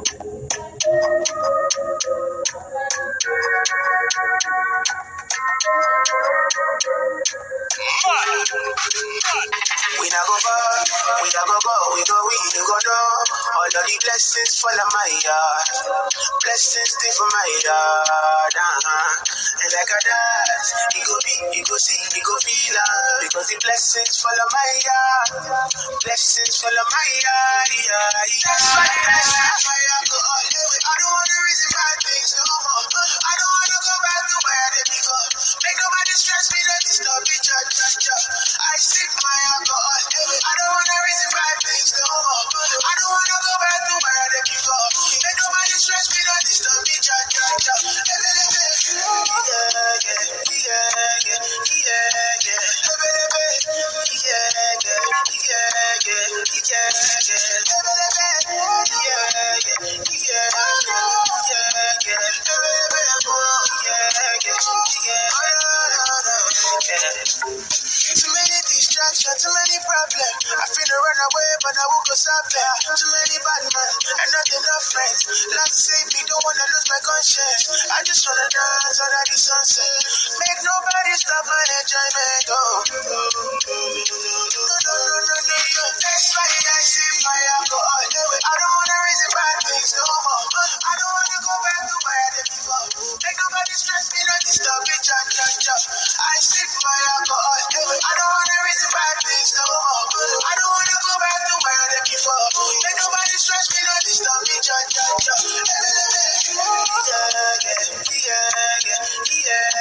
We not go far, we not go go, we go we you go know. All of the blessings fall on my yard, blessings stay for my yard. Uh-huh. And like a dance, you go be, you go see, you go feel uh, because the blessings fall on my yard, blessings fall on my yard. Disturb me, judge, judge, judge. I sip my alcohol. I don't wanna reason bad things no more. I don't wanna go back to where I did before. Make nobody stress me, don't disturb me, judge, judge, judge. Too too many problems. I finna run away, but I won't go somewhere. Too many bad men and not enough friends. Love save me, don't wanna lose my conscience. I just wanna dance under the sunset. Make nobody stop my enjoyment. Oh. Stress me, yeah, yeah, yeah, yeah.